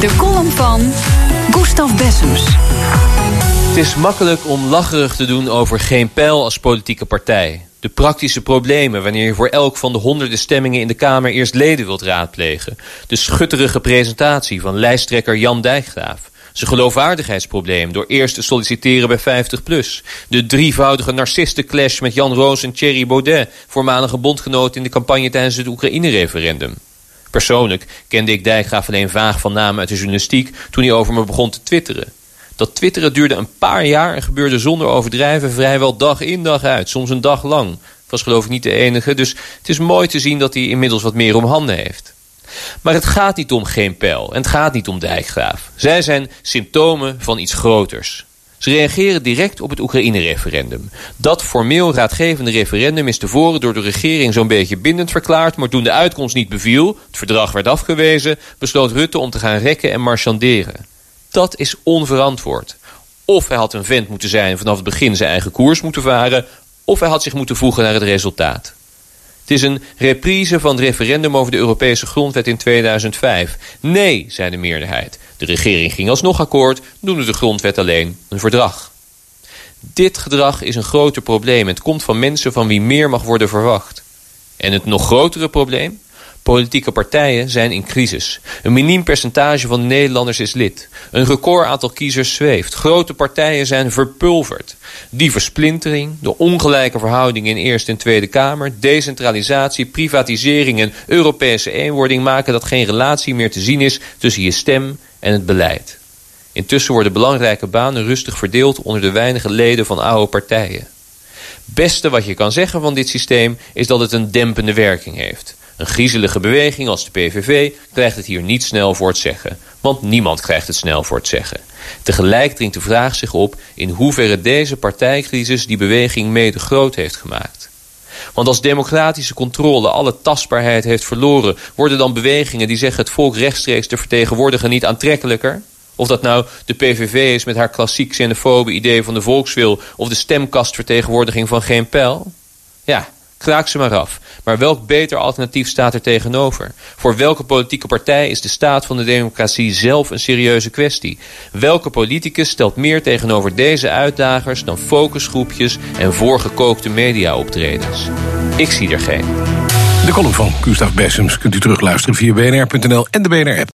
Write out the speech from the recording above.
De column van Gustav Bessems. Het is makkelijk om lacherig te doen over geen pijl als politieke partij. De praktische problemen wanneer je voor elk van de honderden stemmingen in de Kamer eerst leden wilt raadplegen. De schutterige presentatie van lijsttrekker Jan Dijkgraaf. Zijn geloofwaardigheidsprobleem door eerst te solliciteren bij 50PLUS. De drievoudige narcistenclash met Jan Roos en Thierry Baudet... voormalige bondgenoot in de campagne tijdens het Oekraïne-referendum. Persoonlijk kende ik Dijkgraaf alleen vaag van namen uit de journalistiek... toen hij over me begon te twitteren. Dat twitteren duurde een paar jaar en gebeurde zonder overdrijven vrijwel dag in dag uit. Soms een dag lang. Was geloof ik niet de enige, dus het is mooi te zien dat hij inmiddels wat meer om handen heeft. Maar het gaat niet om geen pijl en het gaat niet om dijkgraaf. Zij zijn symptomen van iets groters. Ze reageren direct op het Oekraïne-referendum. Dat formeel raadgevende referendum is tevoren door de regering zo'n beetje bindend verklaard... maar toen de uitkomst niet beviel, het verdrag werd afgewezen... besloot Rutte om te gaan rekken en marchanderen. Dat is onverantwoord. Of hij had een vent moeten zijn vanaf het begin zijn eigen koers moeten varen... of hij had zich moeten voegen naar het resultaat. Het is een reprise van het referendum over de Europese grondwet in 2005. Nee, zei de meerderheid. De regering ging alsnog akkoord, noemde de grondwet alleen een verdrag. Dit gedrag is een groter probleem. Het komt van mensen van wie meer mag worden verwacht. En het nog grotere probleem? Politieke partijen zijn in crisis. Een miniem percentage van de Nederlanders is lid. Een record aantal kiezers zweeft. Grote partijen zijn verpulverd. Die versplintering, de ongelijke verhoudingen in Eerste en Tweede Kamer... decentralisatie, privatisering en Europese eenwording... maken dat geen relatie meer te zien is tussen je stem en het beleid. Intussen worden belangrijke banen rustig verdeeld... onder de weinige leden van oude partijen. Beste wat je kan zeggen van dit systeem is dat het een dempende werking heeft. Een griezelige beweging als de PVV krijgt het hier niet snel voor het zeggen. Want niemand krijgt het snel voor het zeggen. Tegelijk dringt de vraag zich op in hoeverre deze partijcrisis die beweging mede groot heeft gemaakt. Want als democratische controle alle tastbaarheid heeft verloren... worden dan bewegingen die zeggen het volk rechtstreeks te vertegenwoordigen niet aantrekkelijker? Of dat nou de PVV is met haar klassiek xenofobe idee van de volkswil... of de stemkastvertegenwoordiging van geen pijl? Ja, kraak ze maar af. Maar welk beter alternatief staat er tegenover? Voor welke politieke partij is de staat van de democratie zelf een serieuze kwestie? Welke politicus stelt meer tegenover deze uitdagers dan focusgroepjes en voorgekookte mediaoptredens? Ik zie er geen. De column van Gustav Bessems kunt u terugluisteren via bnr.nl en de BNR-app.